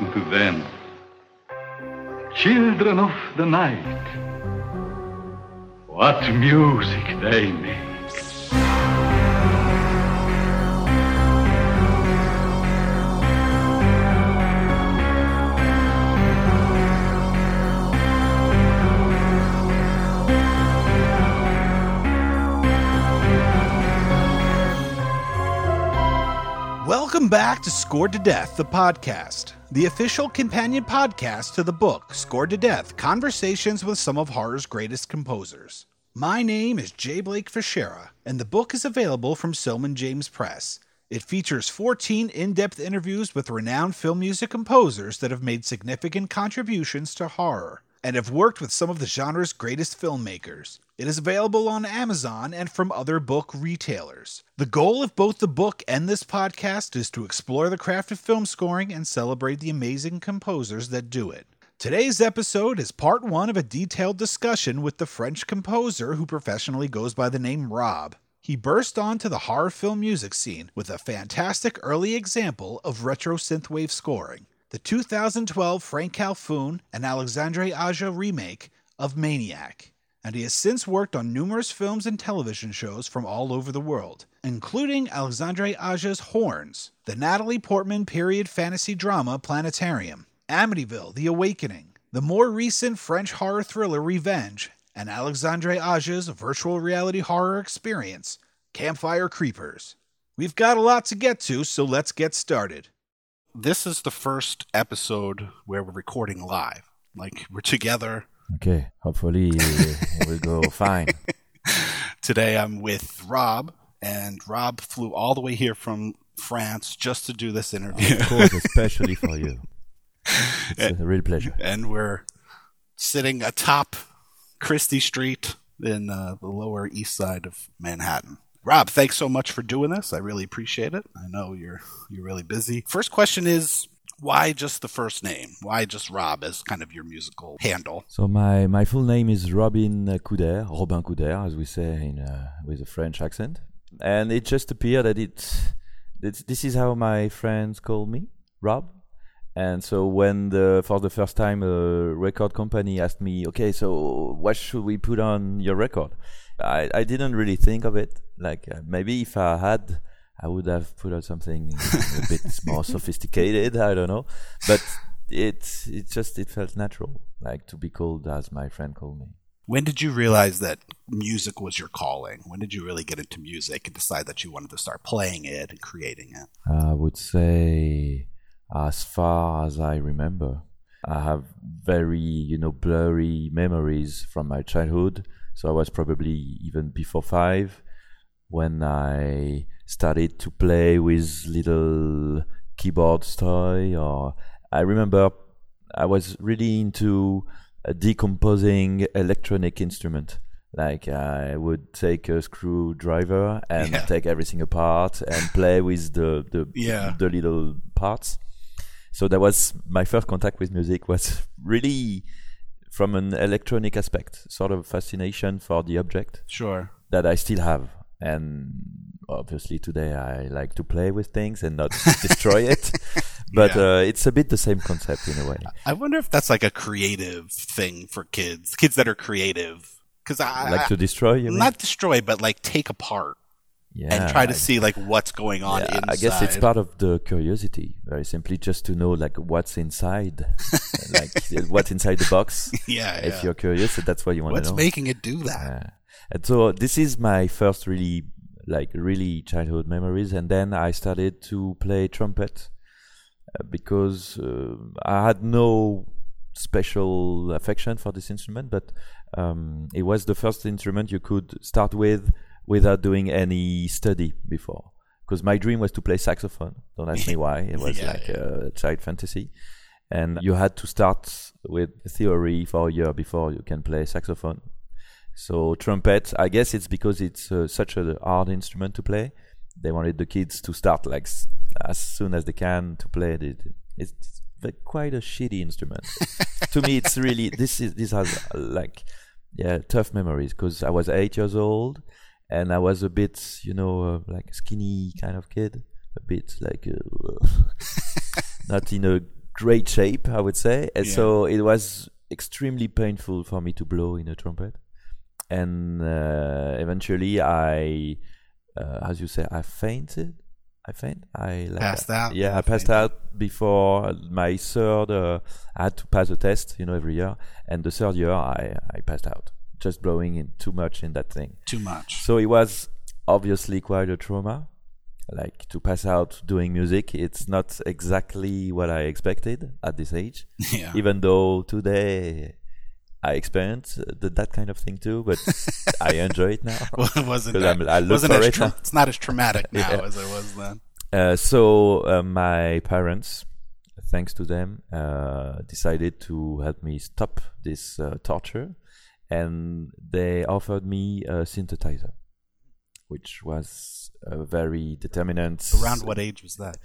listen to them. Children of the night. What music they make. Welcome back to Scored to Death, the podcast, the official companion podcast to the book Scored to Death Conversations with Some of Horror's Greatest Composers. My name is J. Blake Fischer, and the book is available from Silman James Press. It features 14 in depth interviews with renowned film music composers that have made significant contributions to horror and have worked with some of the genre's greatest filmmakers. It is available on Amazon and from other book retailers. The goal of both the book and this podcast is to explore the craft of film scoring and celebrate the amazing composers that do it. Today's episode is part one of a detailed discussion with the French composer who professionally goes by the name Rob. He burst onto the horror film music scene with a fantastic early example of retro synthwave scoring the 2012 Franck Khalfoun and Alexandre Aja remake of Maniac, and he has since worked on numerous films and television shows from all over the world, including Alexandre Aja's Horns, the Natalie Portman period fantasy drama Planetarium, Amityville The Awakening, the more recent French horror thriller Revenge, and Alexandre Aja's virtual reality horror experience, Campfire Creepers. We've got a lot to get to, so let's get started this is the first episode where we're recording live. Like we're together. Okay, hopefully it will go fine. Today I'm with Rob, and Rob flew all the way here from France just to do this interview. Of course, especially for you. It's and, a real pleasure. And we're sitting atop Chrystie Street in uh, the Lower East Side of Manhattan. Rob, thanks so much for doing this. I really appreciate it. I know you're you're really busy. First question is why just the first name? Why just Rob as kind of your musical handle? So my, my full name is Robin Coudert, Robin Coudert, as we say in uh, with a French accent, and it just appeared that it, it this is how my friends call me, Rob. And so when the for the first time a record company asked me, okay, so what should we put on your record? I, I didn't really think of it. Like uh, maybe if I had, I would have put out something a bit more sophisticated. I don't know, but it it just it felt natural, like to be called as my friend called me. When did you realize that music was your calling? When did you really get into music and decide that you wanted to start playing it and creating it? I would say, as far as I remember, I have very you know blurry memories from my childhood so I was probably even before five when I started to play with little keyboard toy. Or I remember I was really into uh, decomposing electronic instrument. Like I would take a screwdriver and yeah. take everything apart and play with the the, yeah. the little parts. So that was my first contact with music. Was really from an electronic aspect, sort of fascination for the object. Sure. That I still have. And obviously today I like to play with things and not destroy it. But yeah. uh, it's a bit the same concept in a way. I wonder if that's like a creative thing for kids, kids that are creative. Because I like to destroy, not destroy, but like take apart yeah, and try to see like what's going on yeah, I guess it's part of the curiosity, very simply, just to know like what's inside, like what's inside the box. Yeah, if yeah. you're curious, that's what you want to know. What's making it do that? And so this is my first really like really childhood memories, and then I started to play trumpet uh, because uh, I had no special affection for this instrument, but um, it was the first instrument you could start with without doing any study before. Because my dream was to play saxophone. Don't ask me why. It was yeah, like yeah. a child fantasy. And you had to start with theory for a year before you can play saxophone. So trumpet, I guess it's because it's uh, such a hard instrument to play. They wanted the kids to start like s- as soon as they can to play it. It's quite a shitty instrument. to me, it's really this is this has uh, like yeah tough memories because I was eight years old and I was a bit, you know, uh, like a skinny kind of kid, a bit like uh, not in a great shape, I would say. And Yeah. so it was extremely painful for me to blow in a trumpet. And uh, eventually, I, uh, as you say, I fainted. I faint. I like Passed out? Yeah, I passed out before my third. Uh, I had to pass a test, you know, every year. And the third year, I I passed out, just blowing in too much in that thing. Too much. So it was obviously quite a trauma. Like to pass out doing music, it's not exactly what I expected at this age. yeah. Even though today I experienced uh, that kind of thing too, but I enjoy it now. Well, it wasn't. that- I wasn't as it tra- It's not as traumatic now Yeah. as it was then. Uh, so uh, my parents, thanks to them, uh, decided to help me stop this uh, torture, and they offered me a synthesizer, which was a very determinant. Around what age was that?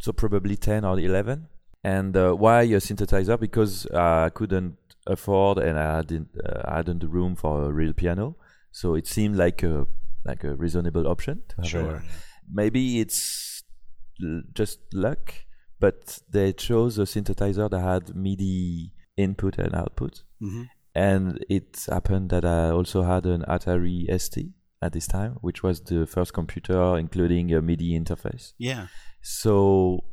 So probably ten or eleven. And uh, why a synthesizer? Because uh, I couldn't afford, and I didn't uh, I hadn't the room for a real piano. So it seemed like a like a reasonable option to have a, Sure. maybe it's l- just luck, but they chose a synthesizer that had MIDI input and output. hmm And it happened that I also had an Atari ST at this time, which was the first computer including a MIDI interface. Yeah. So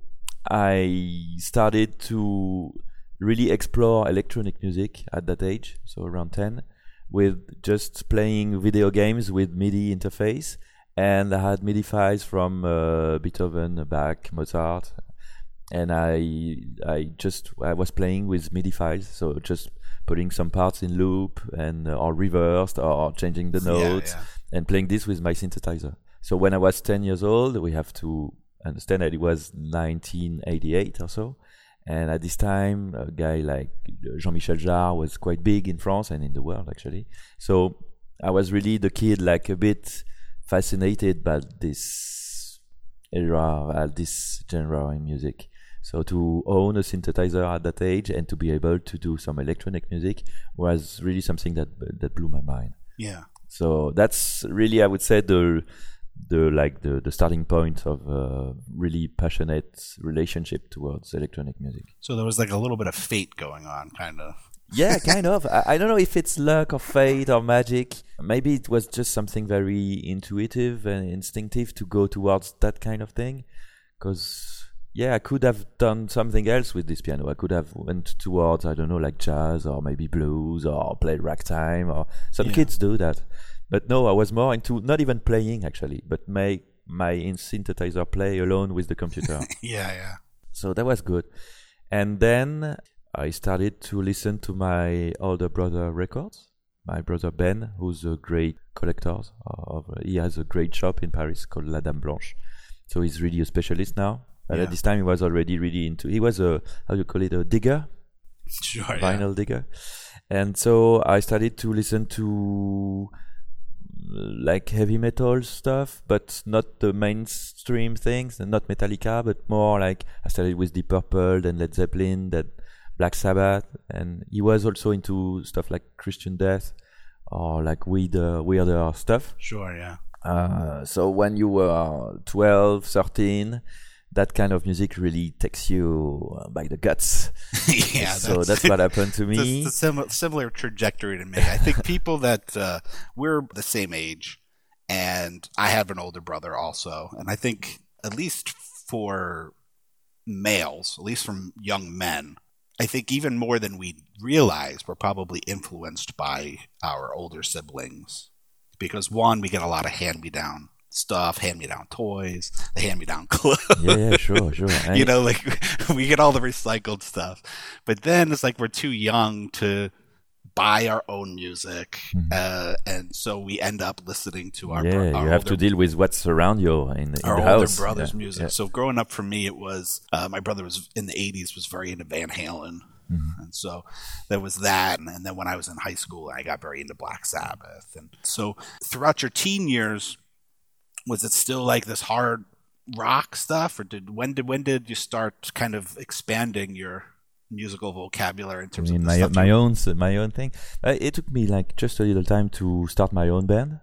I started to really explore electronic music at that age, so around 10, with just playing video games with MIDI interface. And I had MIDI files from uh, Beethoven, Bach, Mozart, and I I just I was playing with MIDI files, so just putting some parts in loop and uh, or reversed or changing the Yeah, notes yeah. and playing this with my synthesizer. So when I was 10 years old, we have to understand that it was 1988 or so. And at this time, a guy like Jean-Michel Jarre was quite big in France and in the world actually. So I was really the kid, like a bit fascinated by this era, uh, this genre in music. So to own a synthesizer at that age and to be able to do some electronic music was really something that that blew my mind. Yeah. So that's really, I would say, the the like the, the starting point of a really passionate relationship towards electronic music. So there was like a little bit of fate going on, kind of. Yeah, kind of. I, I don't know if it's luck or fate or magic. Maybe it was just something very intuitive and instinctive to go towards that kind of thing. Because yeah, I could have done something else with this piano. I could have went towards I don't know like jazz or maybe blues or play ragtime or some Yeah. kids do that. But no, I was more into not even playing actually, but make my synthesizer play alone with the computer. Yeah, yeah. so that was good. And then I started to listen to my older brother records. My brother Ben, who's a great collector, of, he has a great shop in Paris called La Dame Blanche. So he's really a specialist now. But Yeah. at this time, he was already really into. He was a how do you call it a digger, Sure. Yeah. vinyl digger. And so I started to listen to like heavy metal stuff, but not the mainstream things, and not Metallica, but more like I started with Deep Purple, then Led Zeppelin, then Black Sabbath, and he was also into stuff like Christian Death or like weirder, weirder stuff. Sure. Yeah. Uh, so when you were 12, 13, that kind of music really takes you uh, by the guts. yeah. so that's, what happened to It's me. a similar, similar trajectory to me. I think people that uh, we're the same age, and I have an older brother also, and I think at least for males, at least from young men, I think even more than we realize, we're probably influenced by our older siblings because one, we get a lot of hand-me-down stuff, hand-me-down toys, the hand-me-down clothes yeah, yeah, sure, sure. And you know, like we get all the recycled stuff. But then it's like we're too young to buy our own music, uh, and so we end up listening to our yeah, bro- you our have to deal with what's around you in, in our the older house. brother's Yeah, music. yeah. So growing up for me, it was uh, my brother was in the '80s was very into Van Halen. Mm-hmm. And so there was that, and, and then when I was in high school, I got very into Black Sabbath, and so throughout your teen years, was it still like this hard rock stuff, or did when did when did you start kind of expanding your musical vocabulary in I terms mean, of the my my own my own thing. Uh, it took me like just a little time to start my own band,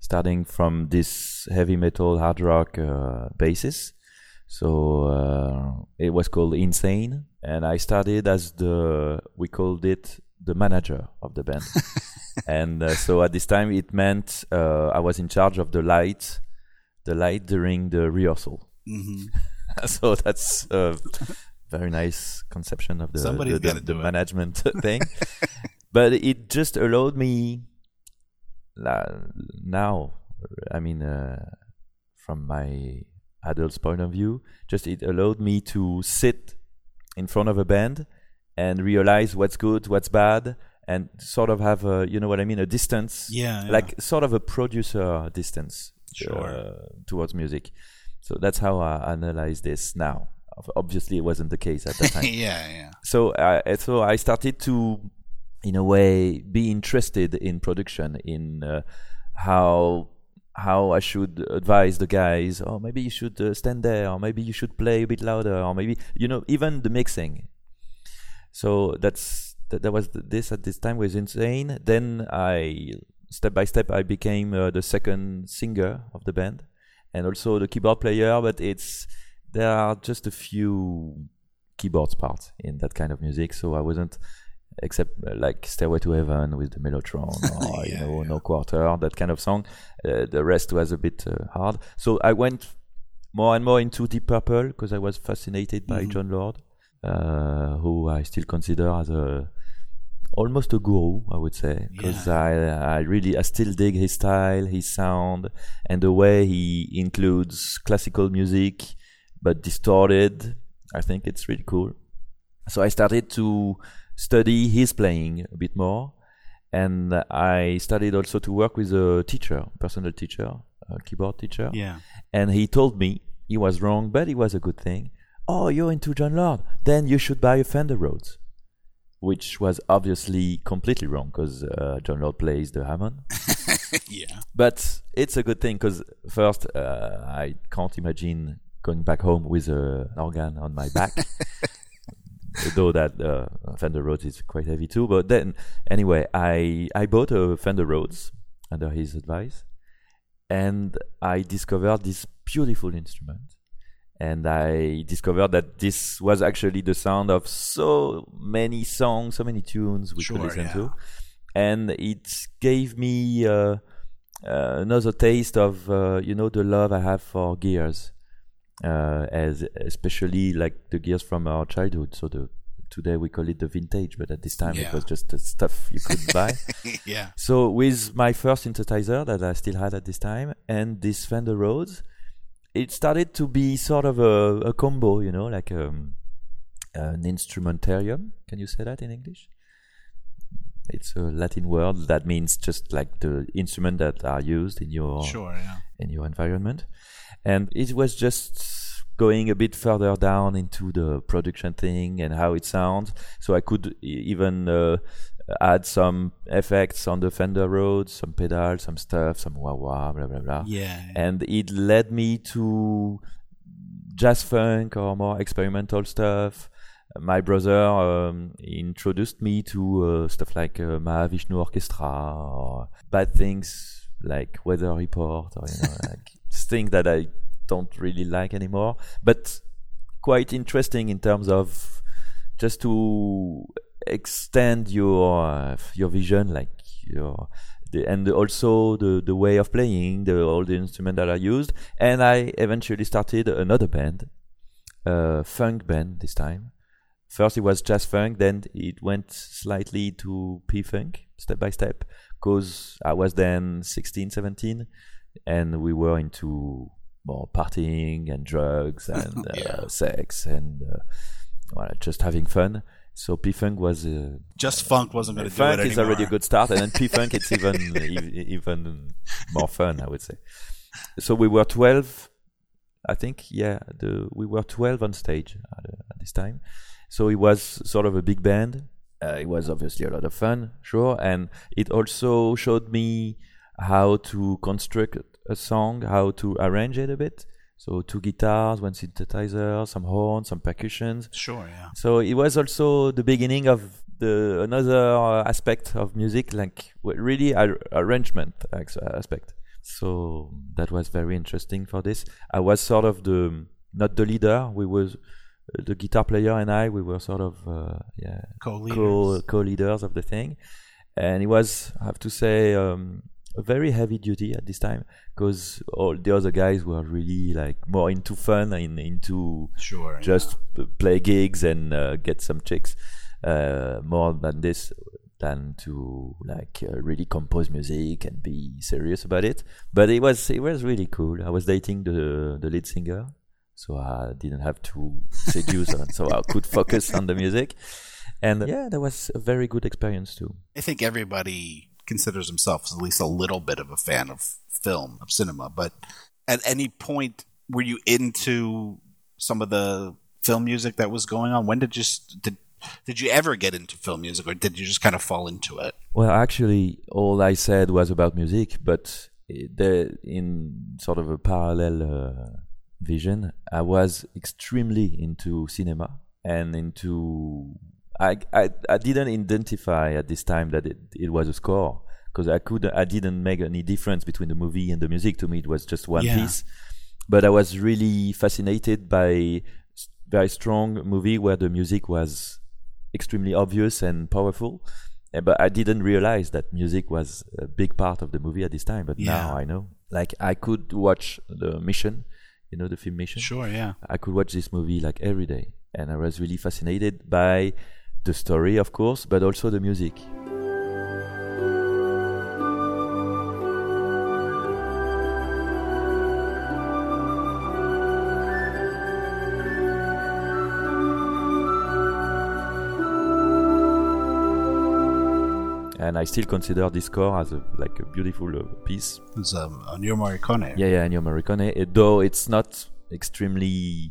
starting from this heavy metal hard rock uh, basis. So uh, it was called Insane, and I started as the we called it the manager of the band. and uh, so at this time it meant uh, I was in charge of the light, the light during the rehearsal. hmm so that's a very nice conception of the Somebody's the, the, the management thing. but it just allowed me la- now. I mean, uh, from my adult's point of view, just it allowed me to sit in front of a band and realize what's good, what's bad, and sort of have a, you know what I mean, a distance Yeah, yeah. like sort of a producer distance Sure. uh, towards music. So that's how I analyze this now. Obviously, it wasn't the case at that time. yeah, yeah. so, I so I started to, in a way, be interested in production, in uh, how how I should advise the guys. Oh, maybe you should uh, stand there, or maybe you should play a bit louder, or maybe you know even the mixing. So that's that, that was th- this at this time was insane. Then I step by step I became uh, the second singer of the band and also the keyboard player. But it's there are just a few keyboards parts in that kind of music, so I wasn't except uh, like Stairway to Heaven with the Mellotron or you know yeah. No Quarter that kind of song. Uh, the rest was a bit uh, hard, so I went more and more into Deep Purple because I was fascinated by Mhm. Jon Lord, uh, who I still consider as a almost a guru, I would say, because Yeah. I I really I still dig his style, his sound, and the way he includes classical music but distorted. I think it's really cool. So I started to study his playing a bit more, and I started also to work with a teacher, personal teacher, a keyboard teacher Yeah. and he told me he was wrong, but it was a good thing. Oh, you're into Jon Lord, then you should buy a Fender Rhodes, which was obviously completely wrong because uh, Jon Lord plays the Hammond. yeah. But it's a good thing because first, uh, I can't imagine going back home with a, an organ on my back. Though that uh, Fender Rhodes is quite heavy too, but then anyway, I I bought a Fender Rhodes under his advice, and I discovered this beautiful instrument, and I discovered that this was actually the sound of so many songs, so many tunes we could listen yeah. to, and it gave me uh, uh, another taste of uh, you know the love I have for gears, uh, as especially like the gears from our childhood. So the today we call it the vintage, but at this time Yeah. it was just the stuff you could buy. yeah. So with my first synthesizer that I still had at this time and this Fender Rhodes, it started to be sort of a, a combo, you know, like um, an instrumentarium. Can you say that in English? It's a Latin word that means just like the instrument that are used in your Sure, yeah. in your environment. And it was just going a bit further down into the production thing and how it sounds. So I could even uh, add some effects on the Fender Rhodes, some pedals, some stuff, some wah wah, blah blah blah. Yeah. And it led me to jazz funk or more experimental stuff. My brother um, introduced me to uh, stuff like uh, Mahavishnu Orchestra or bad things like Weather Report or you know like things that I don't really like anymore, but quite interesting in terms of just to extend your uh, your vision, like your the, and also the the way of playing, the all the instruments that are used. And I eventually started another band, a funk band this time. First it was jazz funk, then it went slightly to P funk, step by step, because I was then 16, 17, and we were into more partying and drugs and uh, sex and uh, well, just having fun. So P funk was uh, Just funk wasn't going to do funk it is already a good start, and then P funk it's even even more fun, I would say. So we were twelve, I think. Yeah, the we were twelve on stage at, uh, at this time. So it was sort of a big band. Uh, it was obviously a lot of fun, sure, and it also showed me how to construct a song, how to arrange it a bit. So two guitars, one synthesizer, some horns, some percussions. Sure, yeah. So it was also the beginning of the another uh, aspect of music, like really ar- arrangement aspect. So that was very interesting for this. I was sort of the not the leader. We was uh, the guitar player and I. We were sort of uh, yeah Co-leaders. co co leaders of the thing, and it was I have to say um, very heavy duty at this time because all the other guys were really like more into fun and into Sure. just p- play gigs and uh, get some chicks uh, more than this than to like uh, really compose music and be serious about it. But it was it was really cool. I was dating the the lead singer so i didn't have to seduce her so i could focus on the music. And yeah that was a very good experience too. I think everybody considers himself at least a little bit of a fan of film, of cinema. But at any point, were you into some of the film music that was going on? When did you did did you ever get into film music, or did you just kind of fall into it? Well, actually, all I said was about music, but the, in sort of a parallel uh, vision, I was extremely into cinema and into. I, I I didn't identify at this time that it, it was a score because I could I didn't make any difference between the movie and the music. To me, it was just one Yeah. piece. But I was really fascinated by very strong movie where the music was extremely obvious and powerful. But I didn't realize that music was a big part of the movie at this time. But now I know. Like I could watch the Mission, you know, the film Mission. Sure, yeah. I could watch this movie like every day, and I was really fascinated by the story, of course, but also the music. And I still consider this score as a like a beautiful uh, piece. It's um, your Morricone. Yeah, yeah, Ennio Morricone. eh, Though it's not extremely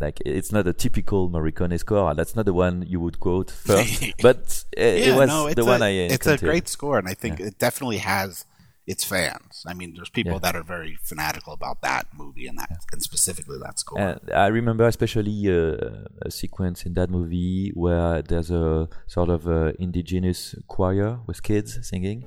like it's not a typical Morricone score. That's not the one you would quote first, but uh, it Yeah, was no, it's the a, one I. It's a great score, and I think it definitely has its fans. I mean, there's people Yeah. that are very fanatical about that movie and that, and specifically that score. And I remember especially uh, a sequence in that movie where there's a sort of uh indigenous choir with kids singing.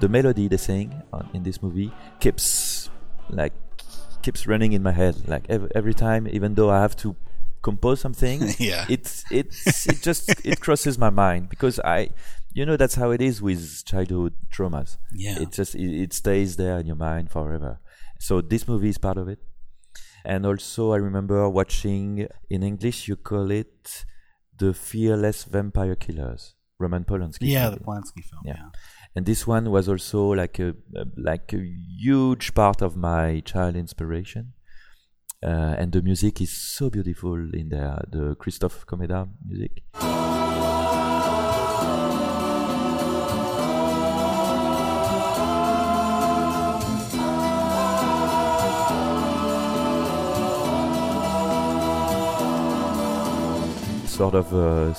The melody they sing on, in this movie keeps like keeps running in my head like every, every time even though I have to compose something Yeah. it's it's it just it crosses my mind because I you know that's how it is with childhood traumas Yeah. it just it, it stays there in your mind forever so this movie is part of it and also I remember watching in English you call it the fearless vampire killers Roman Polanski yeah, the Polanski film. Yeah. Yeah. And this one was also like a, a like a huge part of my child inspiration. Uh, and the music is so beautiful in there the Krzysztof Komeda music. Sort of a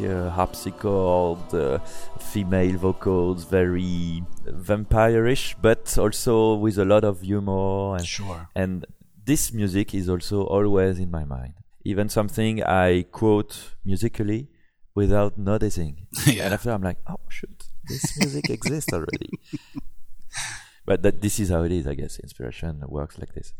uh, harpsichord, uh, female vocals, very vampire-ish, but also with a lot of humor. And, Sure. and this music is also always in my mind. Even something I quote musically without noticing. Yeah. And after I'm like, oh shoot, this music exists already. but that this is how it is, I guess. Inspiration works like this.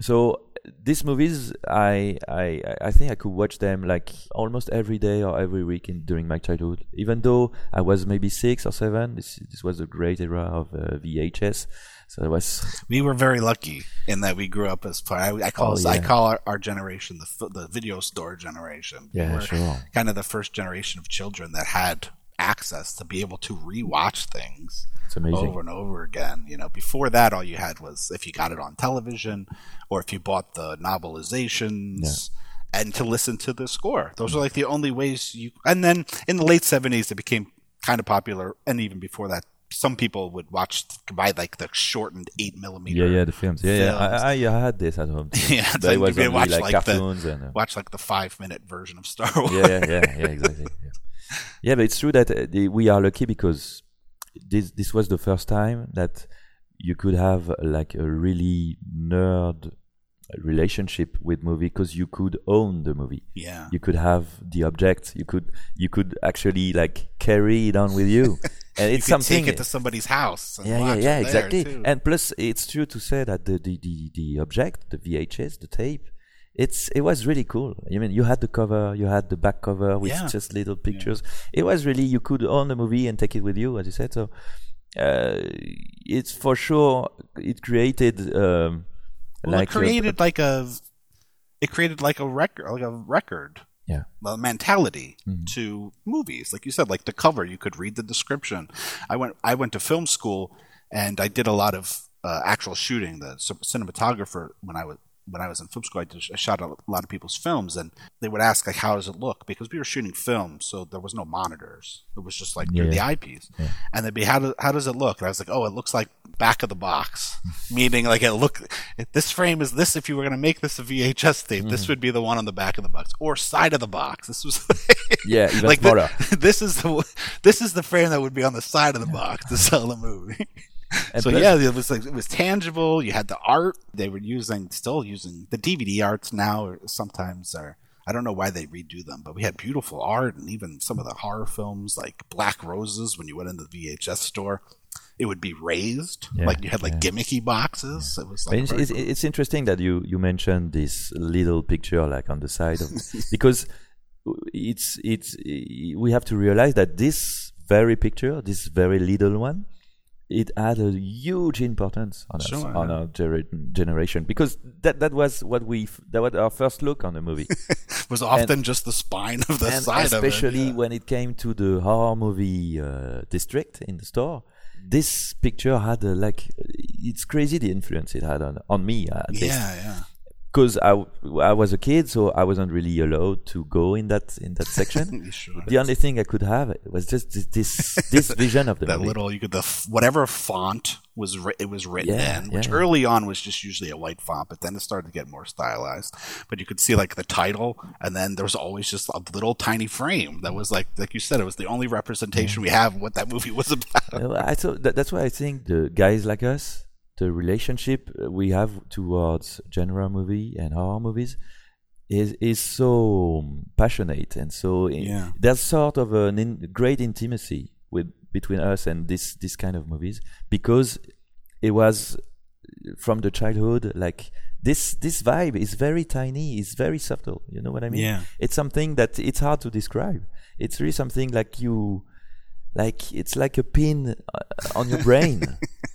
So these movies, I I I think I could watch them like almost every day or every week in, during my childhood. Even though I was maybe six or seven, this this was a great era of uh, VHS. So it was We were very lucky in that we grew up as part. I, I call Oh, us, I call our, our generation the the video store generation. We Yeah, were sure. Kind of the first generation of children that had access to be able to rewatch things over and over again. You know, before that, all you had was if you got it on television or if you bought the novelizations. And to listen to the score, those are like the only ways you. And then in the late seventies, it became kind of popular, and even before that, some people would watch buy like the shortened eight millimeter. Yeah, yeah, the films. Yeah, yeah. I, I, I had this at home. Too. Yeah, but then it was you only watch like, like the- and. Uh, watch like the five minute version of Star Wars. yeah, yeah, yeah, yeah, exactly. Yeah. Yeah, but it's true that uh, the, we are lucky because this this was the first time that you could have uh, like a really nerd relationship with movie because you could own the movie. Yeah. You could have the object. You could you could actually like carry it on with you, and You it's could something. take it to somebody's house. And yeah, yeah, yeah, exactly. too. And plus, it's true to say that the, the, the, the object, the VHS, the tape, it's it was really cool. I mean, you had the cover, you had the back cover with Yeah. just little pictures. It was really you could own the movie and take it with you, as you said. So, uh, it's for sure it created um, well, like it a- created like a it created like a record like a record yeah. a mentality Mm-hmm. to movies like you said like the cover you could read the description i went i went to film school and i did a lot of uh, actual shooting the cinematographer when i was when I was in film school, I, just, I shot a lot of people's films, and they would ask like, "How does it look?" Because we were shooting film, so there was no monitors. It was just like through the Yeah. eyepiece, and they'd be, "How, do, how does it look?" And I was like, "Oh, it looks like back of the box," meaning like it look. This frame is this. If you were going to make this a VHS tape, Mm-hmm. this would be the one on the back of the box or side of the box. This was Yeah, like the- this is the this is the frame that would be on the side of the box to sell the movie. So yeah, it was like it was tangible. You had the art. They were using, still using the DVD arts now. Or sometimes are I don't know why they redo them, but we had beautiful art and even some of the horror films like Black Roses. When you went into the VHS store, it would be raised Yeah, like you had like gimmicky boxes. It was like it's, it's, it's interesting that you, you mentioned this little picture like on the side of because it's it's we have to realize that this very picture, this very little one, it had a huge importance on us Sure, on yeah. our gener- generation because that that was what we f- that was our first look on the movie. was often just the spine of the and side especially of it. yeah. when it came to the horror movie uh, district in the store this picture had a, like it's crazy the influence it had on on me at least Yeah, yeah. Because I, w- I was a kid so I wasn't really allowed to go in that in that section the only thing I could have was just this this, this vision of the that movie little you could the f- whatever font was ri- it was written Yeah, in, which yeah. early on was just usually a white font, but then it started to get more stylized. But you could see like the title, and then there was always just a little tiny frame that was like like you said, it was the only representation we have of what that movie was about. I thought that, that's why I think the guys like us, the relationship uh, we have towards genre movie and horror movies is is so passionate and so Yeah. there's sort of a in, great intimacy with between us and this this kind of movies because it was from the childhood like this this vibe is very tiny it's very subtle you know what i mean Yeah. it's something that it's hard to describe it's really something like you like it's like a pin uh, on your brain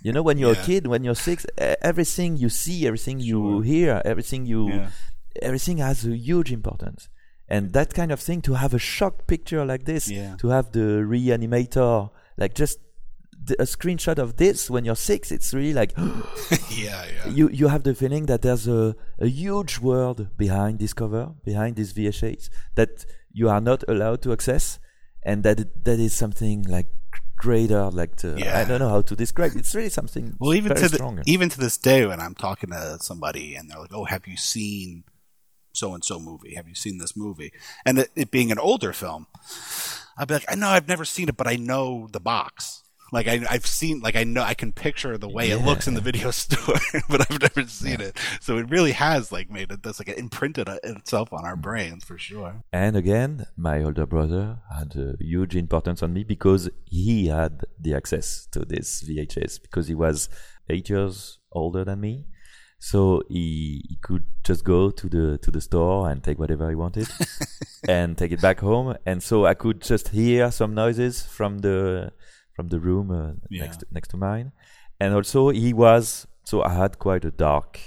you know when you're Yeah. a kid when you're six everything you see everything you Sure. hear everything you Yeah. everything has a huge importance and that kind of thing to have a shock picture like this Yeah. to have the reanimator like just the, a screenshot of this when you're six it's really like yeah, yeah. you you have the feeling that there's a, a huge world behind this cover, behind these VHS that you are not allowed to access, and that that is something like greater, like the, I don't know how to describe. It's really something Well, even very to the, even to this day, when I'm talking to somebody and they're like, "Oh, have you seen so and so movie? Have you seen this movie?" And it, it being an older film, I'd be like, "I know, I've never seen it, but I know the box. Like I, I've seen, like I know, I can picture the way it looks in the video store, but I've never seen it. So it really has like made it. That's like imprinted it- itself on our brains for sure. And again, my older brother had a huge importance on me because he had the access to this VHS because he was eight years older than me. So he, he could just go to the to the store and take whatever he wanted and take it back home. And so I could just hear some noises from the from the room uh, Yeah. next next to mine. And also he was so I had quite a dark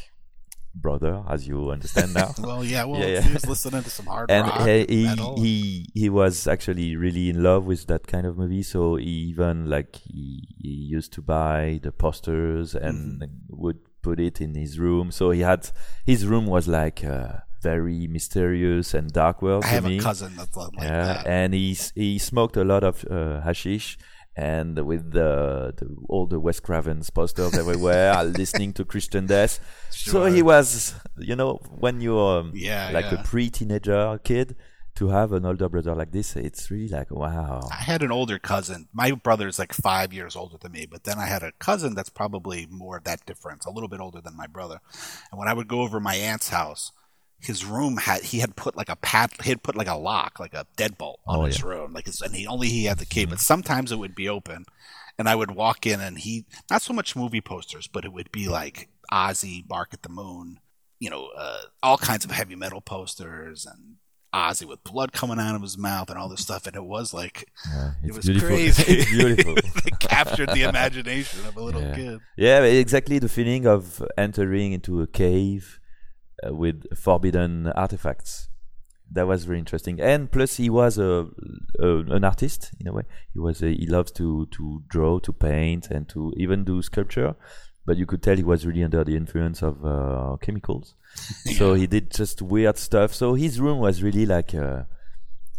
brother, as you understand now. Well, yeah, well, Yeah, yeah. he was listening to some hard and rock, he, and he he he was actually really in love with that kind of movie so he even like he, he used to buy the posters and Mm-hmm. would put it in his room so he had his room was like a very mysterious and dark world I have me a cousin that's like yeah that. and he he smoked a lot of uh, hashish and with the, the all the Wes Cravens posters everywhere, listening to Christian Death. So he was, you know, when you're um, Yeah, like yeah. a pre-teenager kid, to have an older brother like this, it's really like wow. I had an older cousin. My brother is like five years older than me, but then I had a cousin that's probably more of that difference, a little bit older than my brother. And when I would go over my aunt's house, his room had he had put like a pad he had put like a lock like a deadbolt on Oh, his yeah. room like his, and he only he had the key but sometimes it would be open and i would walk in and he not so much movie posters but it would be like ozzy bark at the moon you know uh, all kinds of heavy metal posters and ozzy with blood coming out of his mouth and all this stuff and it was like Yeah, it was beautiful. crazy it's beautiful. it captured the imagination of a little Yeah. kid Yeah, exactly the feeling of entering into a cave uh, with forbidden artifacts. That was very interesting. And plus, he was a, a an artist in a way. He was a, he loves to to draw, to paint, and to even do sculpture. But you could tell he was really under the influence of uh, chemicals. So he did just weird stuff. So his room was really like a,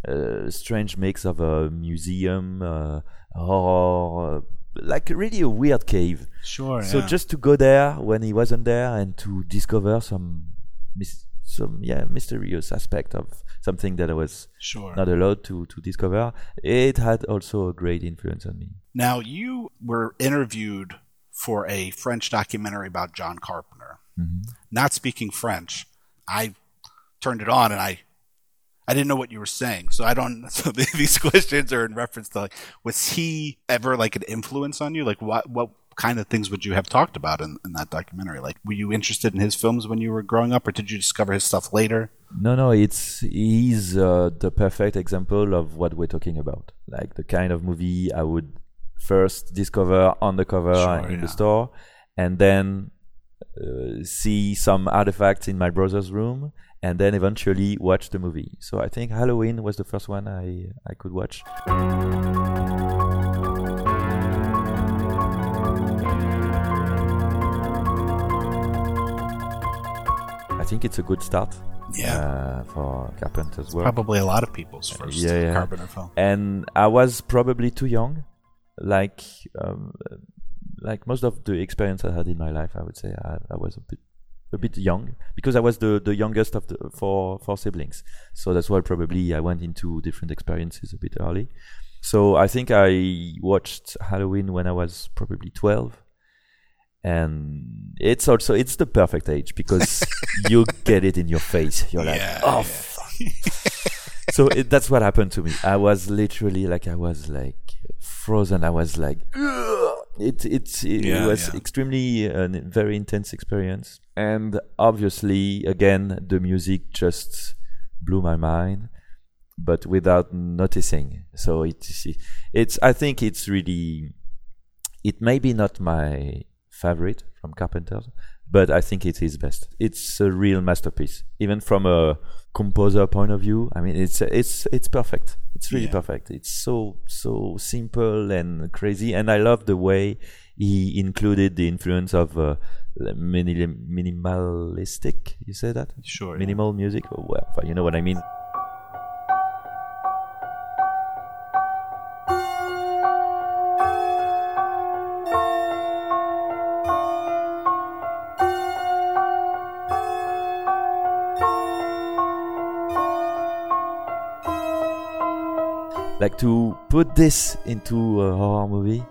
a strange mix of a museum, uh, horror, uh, like really a weird cave. sure So just to go there when he wasn't there and to discover some mis- some yeah mysterious aspect of something that I was sure not allowed to to discover, it had also a great influence on me. Now, you were interviewed for a French documentary about John Carpenter. Mm-hmm. Not speaking French, I turned it on and I I didn't know what you were saying. So I don't so these questions are in reference to like was he ever like an influence on you? Like what what kind of things would you have talked about in, in that documentary? Like were you interested in his films when you were growing up or did you discover his stuff later? No, no, it's he's uh, the perfect example of what we're talking about. Like the kind of movie I would first discover on the cover Sure, in yeah. the store, and then uh, see some artifacts in my brother's room, and then eventually watch the movie. So I think Halloween was the first one I I could watch. Think it's a good start uh, for Carpent as well. Probably a lot of people's first yeah, yeah. Carpenter film. and I was probably too young, like um, like most of the experience I had in my life. I would say I, I was a bit a bit young because I was the, the youngest of the four four siblings. So that's why probably I went into different experiences a bit early. So I think I watched Halloween when I was probably twelve. And it's also it's the perfect age because you get it in your face. You're like, Yeah, oh yeah. fuck so it, that's what happened to me. I was literally like I was like frozen. I was like "Ugh." it it it Yeah, was extremely uh, a very intense experience. And obviously, again, the music just blew my mind, but without noticing. So it's it's I think it's really it may be not my favorite from Carpenter, but I think it is his best. It's a real masterpiece, even from a composer point of view. I mean, it's it's it's perfect. It's really Yeah. perfect. It's so so simple and crazy, and I love the way he included the influence of uh, mini- minimalistic. You say that? Sure. yeah. Minimal music. Oh, well, you know what I mean. Like to put this into a horror movie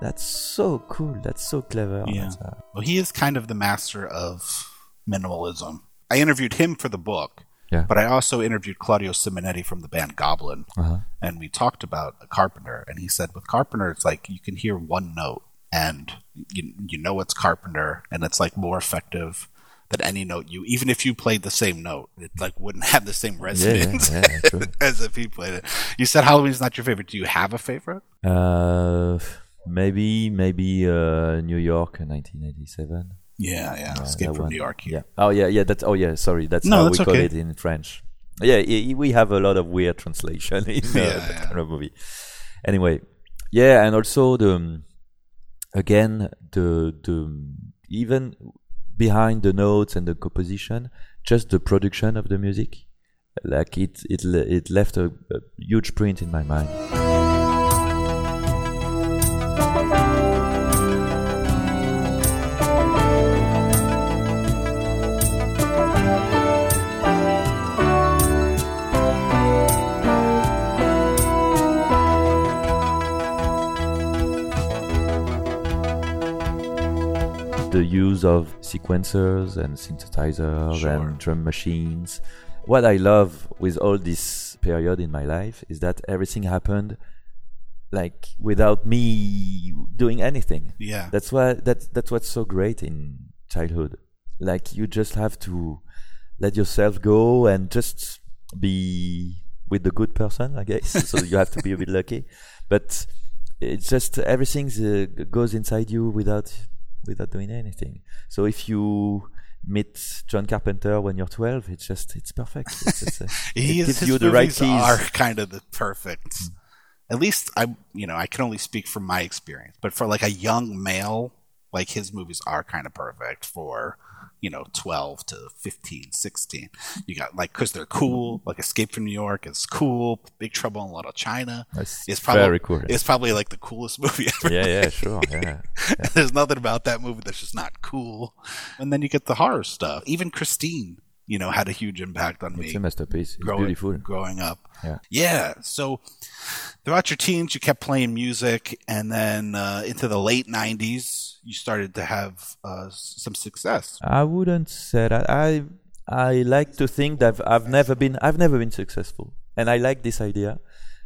that's so cool that's so clever Yeah. Uh, Well, he is kind of the master of minimalism. I interviewed him for the book, Yeah. but I also interviewed Claudio Simonetti from the band Goblin, uh-huh. and we talked about Carpenter. And he said with Carpenter, it's like you can hear one note, and you you know it's Carpenter, and it's like more effective than any note you. Even if you played the same note, it like wouldn't have the same resonance yeah, true. as if he played it. You said Halloween's not your favorite. Do you have a favorite? uh, maybe maybe uh, new york 1987 Yeah, yeah. Uh, Escape from one. New York. yeah oh yeah yeah that's oh yeah sorry that's No, how that's we call okay. it in french yeah we have a lot of weird translation in uh, Yeah, that yeah. kind of movie anyway yeah and also the um, again the the even behind the notes and the composition just the production of the music? Like it it it left a, a huge print in my mind use of sequencers and synthesizers Sure. and drum machines. What I love with all this period in my life is that everything happened like without me doing anything. Yeah. That's why that's that's what's so great in childhood. Like you just have to let yourself go and just be with the good person, I guess. so you have to be a bit lucky, but it's just everything uh, goes inside you without without doing anything. So if you meet John Carpenter when you're 12, it's just it's perfect. It's just, uh, he it is, gives you the right keys. are kind of the perfect. At least I, you know, I can only speak from my experience, but for like a young male, like his movies are kind of perfect for, you know, 12 to 15, 16. You got like, cause they're cool, like Escape from New York is cool. Big Trouble in Little China That's is probably, very cool. it's probably like the coolest movie ever. yeah, yeah, sure, yeah. There's nothing about that movie that's just not cool. And then you get the horror stuff. Even Christine, you know, had a huge impact on me It's a masterpiece. It's growing, beautiful. growing up. Yeah. Yeah. So throughout your teens, you kept playing music, and then uh, into the late '90s, you started to have uh, some success. I wouldn't say that. I I like to think that I've never been I've never been successful, and I like this idea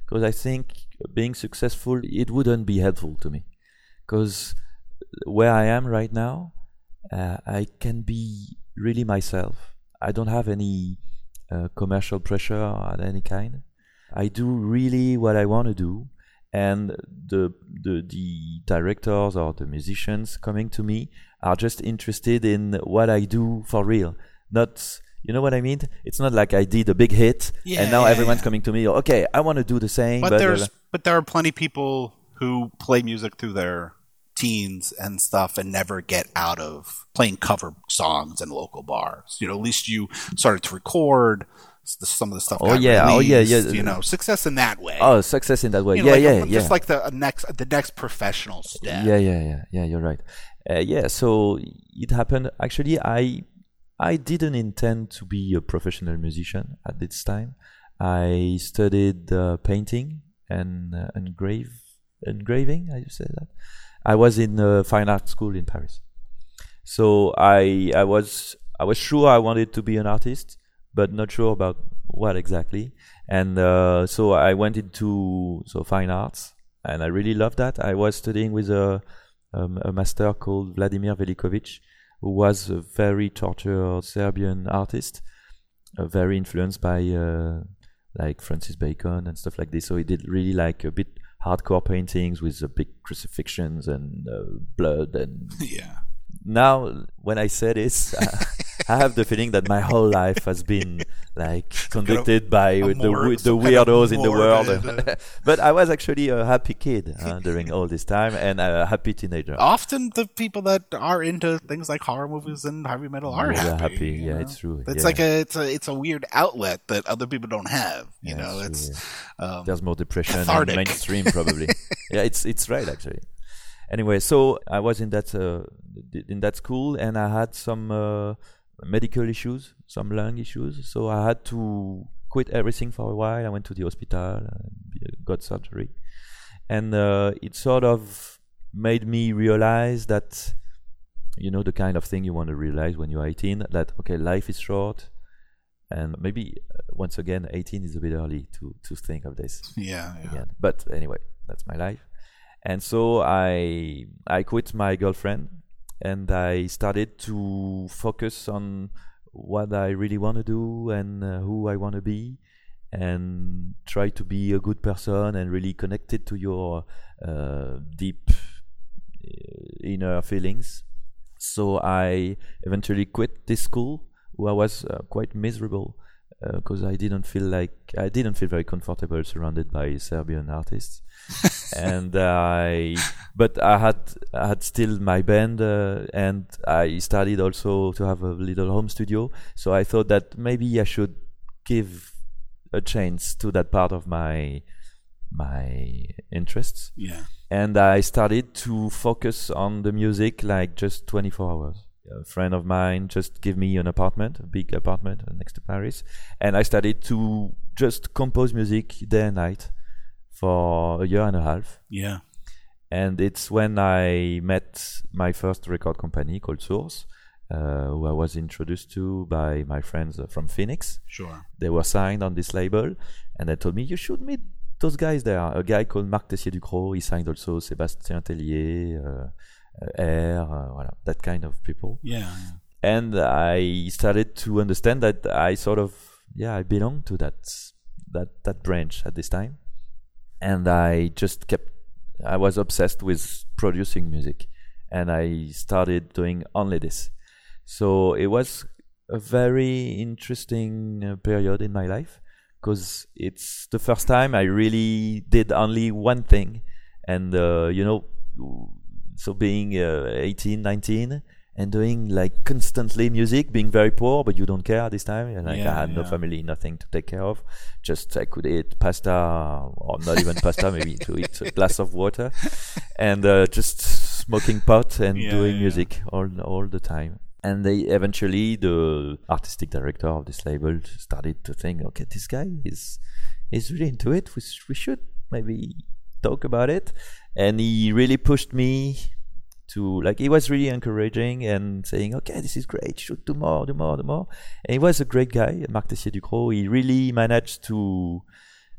because I think being successful it wouldn't be helpful to me because where I am right now, uh, I can be really myself. I don't have any uh, commercial pressure of any kind. I do really what I want to do, and the, the the directors or the musicians coming to me are just interested in what I do for real. Not you know what I mean? It's not like I did a big hit Yeah, and now yeah, everyone's yeah. coming to me. Okay, I want to do the same. But But, there's but there are plenty of people who play music through their teens and stuff and never get out of playing cover songs in local bars. You know, at least you started to record some of the stuff. Oh, got yeah, oh, yeah, yeah. You know, success in that way. oh, success in that way. You know, yeah, like, yeah, yeah. Just like the uh, next the next professional step. Yeah, yeah, yeah, yeah. You're right. Uh, yeah, so it happened. Actually, I I didn't intend to be a professional musician at this time. I studied uh, painting and uh, engrave engraving. You say that? I was in a fine art school in Paris. So I I was I was sure I wanted to be an artist, but not sure about what exactly. And uh, so I went into so fine arts, and I really loved that. I was studying with a um, a master called Vladimir Velickovic, who was a very tortured Serbian artist, uh, very influenced by uh, like Francis Bacon and stuff like this. So he did really like a bit hardcore paintings with uh, big crucifixions and uh, blood and yeah. now when I say this, I have the feeling that my whole life has been like conducted by the the of weirdos in the world. but I was actually a happy kid uh, during all this time and a happy teenager. Often the people that are into things like horror movies and heavy metal are Yeah, happy. happy. Yeah, know? it's true. It's yeah. like a it's a it's a weird outlet that other people don't have. You Yeah, know, it's it's true, um, There's more depression in mainstream probably. yeah, it's it's right actually. Anyway, so I was in that uh, in that school and I had some uh, medical issues, some lung issues. So I had to quit everything for a while. I went to the hospital and got surgery, and uh, it sort of made me realize that you know the kind of thing you want to realize when you're 18 that okay life is short and maybe uh, once again 18 is a bit early to to think of this yeah, yeah. again but anyway that's my life and so i i quit my girlfriend and i started to focus on what i really want to do and uh, who i want to be and try to be a good person and really connected to your uh, deep uh, inner feelings. So i eventually quit this school where i was uh, quite miserable because I didn't feel like I didn't feel very comfortable surrounded by Serbian artists, and I but I had I had still my band uh, and I started also to have a little home studio. So I thought that maybe I should give a chance to that part of my my interests, yeah. and I started to focus on the music like just 24 hours a friend of mine just gave me an apartment, a big apartment next to Paris, and I started to just compose music day and night for a year and a half. Yeah. and it's when I met my first record company called Source, uh, who I was introduced to by my friends uh, from Phoenix. Sure. They were signed on this label, and they told me you should meet those guys there. A guy called Marc Teissier du Cros, he signed also Sébastien Tellier, uh, Air, uh, voilà, that kind of people. Yeah. And I started to understand that I sort of, yeah, I belong to that that that branch at this time, and I just kept. I was obsessed with producing music, and I started doing only this. So it was a very interesting uh, period in my life because it's the first time I really did only one thing, and uh, you know, so being uh, 18, 19 and doing like constantly music, being very poor, but you don't care this time. And like Yeah, I had no family, nothing to take care of. Just I could eat pasta, or not even pasta, maybe to eat a glass of water, and uh, just smoking pot and Yeah, doing yeah. music all all the time. And they eventually, the artistic director of this label started to think, okay, this guy is is really into it. We, sh- we should maybe talk about it. And he really pushed me to like he was really encouraging and saying, okay, this is great. Should do more, do more, do more. And he was a great guy, Marc Teissier du Cros. He really managed to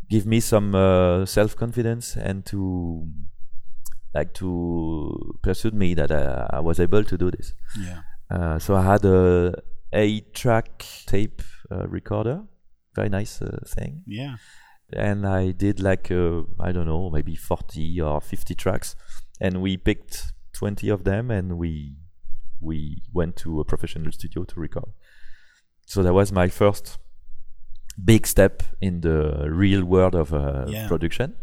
give me some uh, self confidence and to like to pursue me that uh, I was able to do this. Yeah. Uh, so I had a eight track tape uh, recorder, very nice uh, thing, Yeah. And I did like uh, I don't know maybe forty or fifty tracks, and we picked twenty of them, and we we went to a professional studio to record. So that was my first big step in the real world of uh, Yeah. production.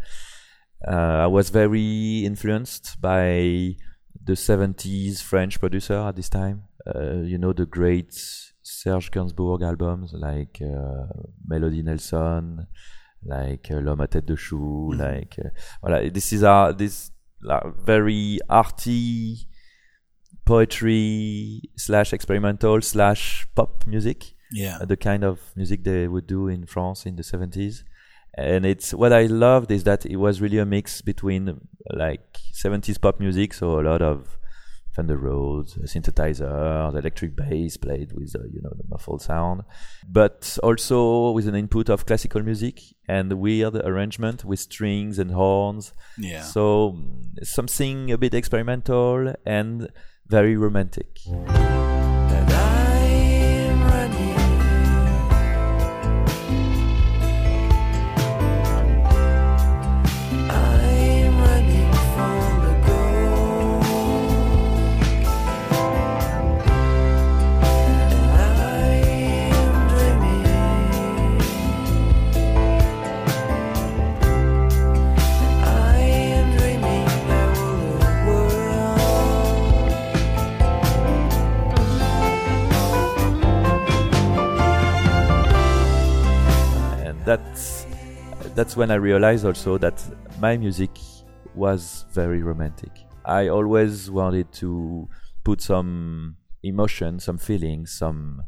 Uh, I was very influenced by the 70s French producer at this time. Uh, you know, the great Serge Gainsbourg albums like uh, Melody Nelson, like uh, L'homme à tête de chou, Mhm. like, uh, voilà, this is our, this uh, very arty poetry slash experimental slash pop music Yeah. uh, the kind of music they would do in France in the 70s. And it's what I loved is that it was really a mix between like 70s pop music, so a lot of The synthesizer, the electric bass played with uh, you know the muffled sound, but also with an input of classical music and weird arrangement with strings and horns. Yeah. So mm, something a bit experimental and very romantic. That's when I realized also that my music was very romantic. I always wanted to put some emotion, some feelings, some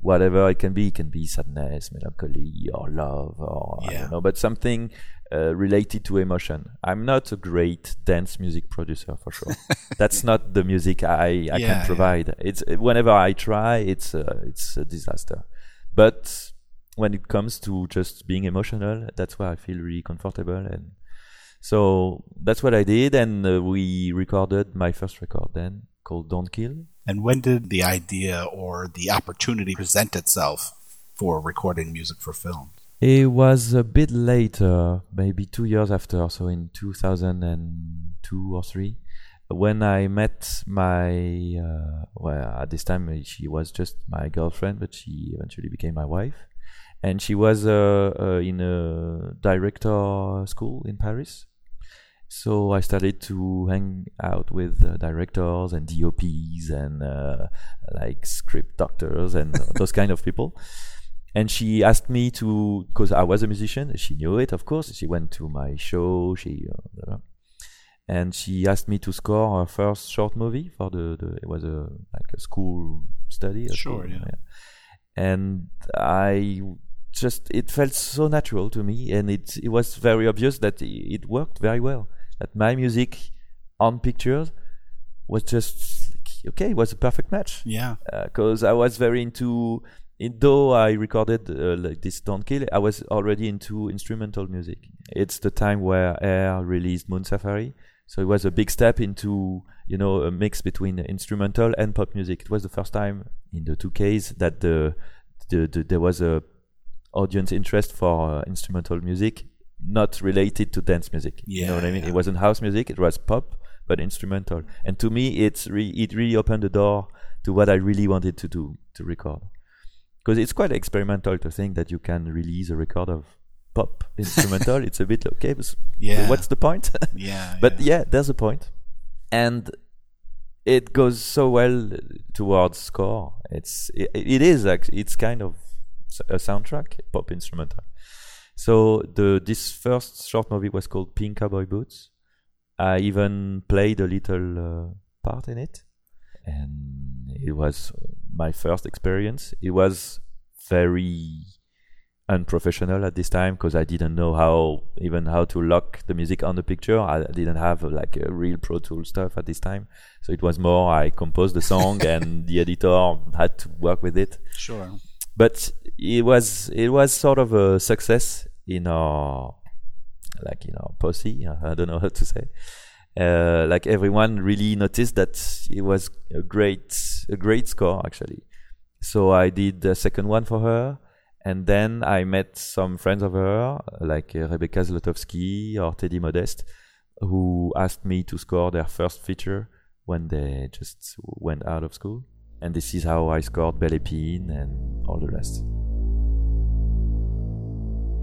whatever it can be. It can be sadness, melancholy, or love, or I don't know, but something uh, related to emotion. I'm not a great dance music producer for sure. That's not the music I, I Yeah, can yeah. provide. It's whenever I try, it's uh, it's a disaster. But when it comes to just being emotional, that's where I feel really comfortable. And so that's what I did. And uh, we recorded my first record then called Don't Kill. And when did the idea or the opportunity present itself for recording music for film? It was a bit later, maybe two years after, so in 2002 or three, when I met my, uh, well, at this time she was just my girlfriend, but she eventually became my wife. And she was uh, uh, in a director school in Paris. So I started to hang out with uh, directors and DOPs and uh, like script doctors and those kind of people and she asked me to because I was a musician. She knew it, of course. She went to my show. She uh, and she asked me to score her first short movie for the, the it was a like a school study. Sure, school- yeah. And I just it felt so natural to me, and it it was very obvious that it worked very well. That my music on pictures was just okay. It was a perfect match Yeah. because I was very into. It, though I recorded uh, like this Don't Kill, I was already into instrumental music. It's the time where Air released Moon Safari, so it was a big step into you know a mix between instrumental and pop music. It was the first time in the two Ks that the, the, the there was a audience interest for uh, instrumental music, not related to dance music. you know what I mean? yeah. It wasn't house music; it was pop, but instrumental. And to me, it's re- it really opened the door to what I really wanted to do to record because it's quite experimental to think that you can release a record of pop instrumental. it's a bit okay, but Yeah. what's the point? Yeah. but yeah. there's a point, and it goes so well towards score. It's it, it is actually it's kind of a soundtrack pop instrumental. So the this first short movie was called Pink Cowboy Boots. I even played a little uh, part in it, and it was my first experience. It was very unprofessional at this time because I didn't know how even how to lock the music on the picture. I didn't have uh, like a real Pro Tool stuff at this time, so it was more I composed the song and the editor had to work with it Sure. But it was it was sort of a success in our like in our posse i don't know how to say. Uh, like everyone really noticed that it was a great a great score actually. So i did the second one for her and then i met some friends of her like uh, rebecca zlotowski or teddy Modeste who asked me to score their first feature when they just went out of school and this is how I scored Belle Épine and all the rest.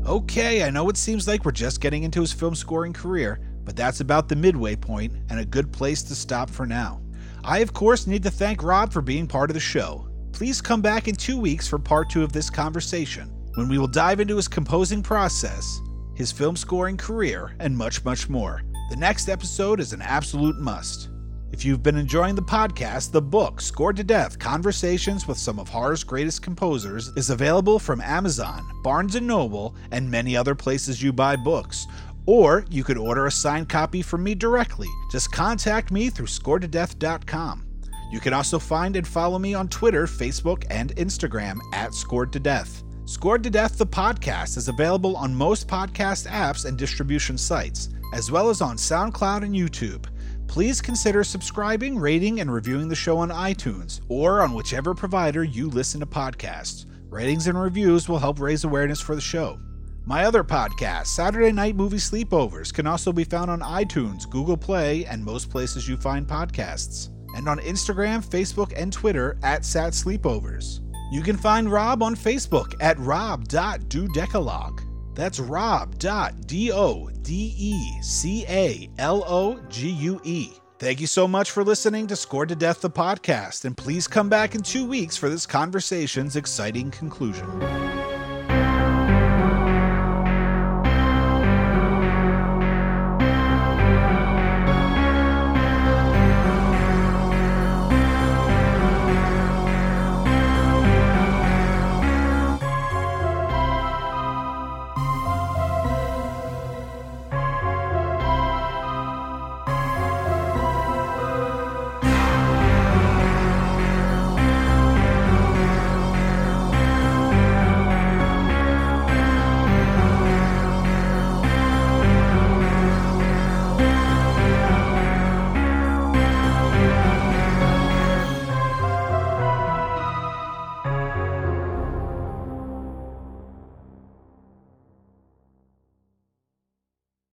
Okay, I know it seems like we're just getting into his film scoring career, but that's about the midway point and a good place to stop for now. I, of course, need to thank Rob for being part of the show. Please come back in two weeks for part two of this conversation, when we will dive into his composing process, his film scoring career, and much, much more. The next episode is an absolute must. If you've been enjoying the podcast, the book, Scored to Death Conversations with Some of Horror's Greatest Composers, is available from Amazon, Barnes & Noble, and many other places you buy books. Or you could order a signed copy from me directly. Just contact me through scoredtodeath.com. You can also find and follow me on Twitter, Facebook, and Instagram at Scored to Death. Scored to Death, the podcast, is available on most podcast apps and distribution sites, as well as on SoundCloud and YouTube. Please consider subscribing, rating, and reviewing the show on iTunes or on whichever provider you listen to podcasts. Ratings and reviews will help raise awareness for the show. My other podcast, Saturday Night Movie Sleepovers, can also be found on iTunes, Google Play, and most places you find podcasts. And on Instagram, Facebook, and Twitter at Sat Sleepovers. You can find Rob on Facebook at rob.dodecalogue. That's rob.d-o-d-e-c-a-l-o-g-u-e. Thank you so much for listening to Scored to Death, the podcast, and please come back in two weeks for this conversation's exciting conclusion.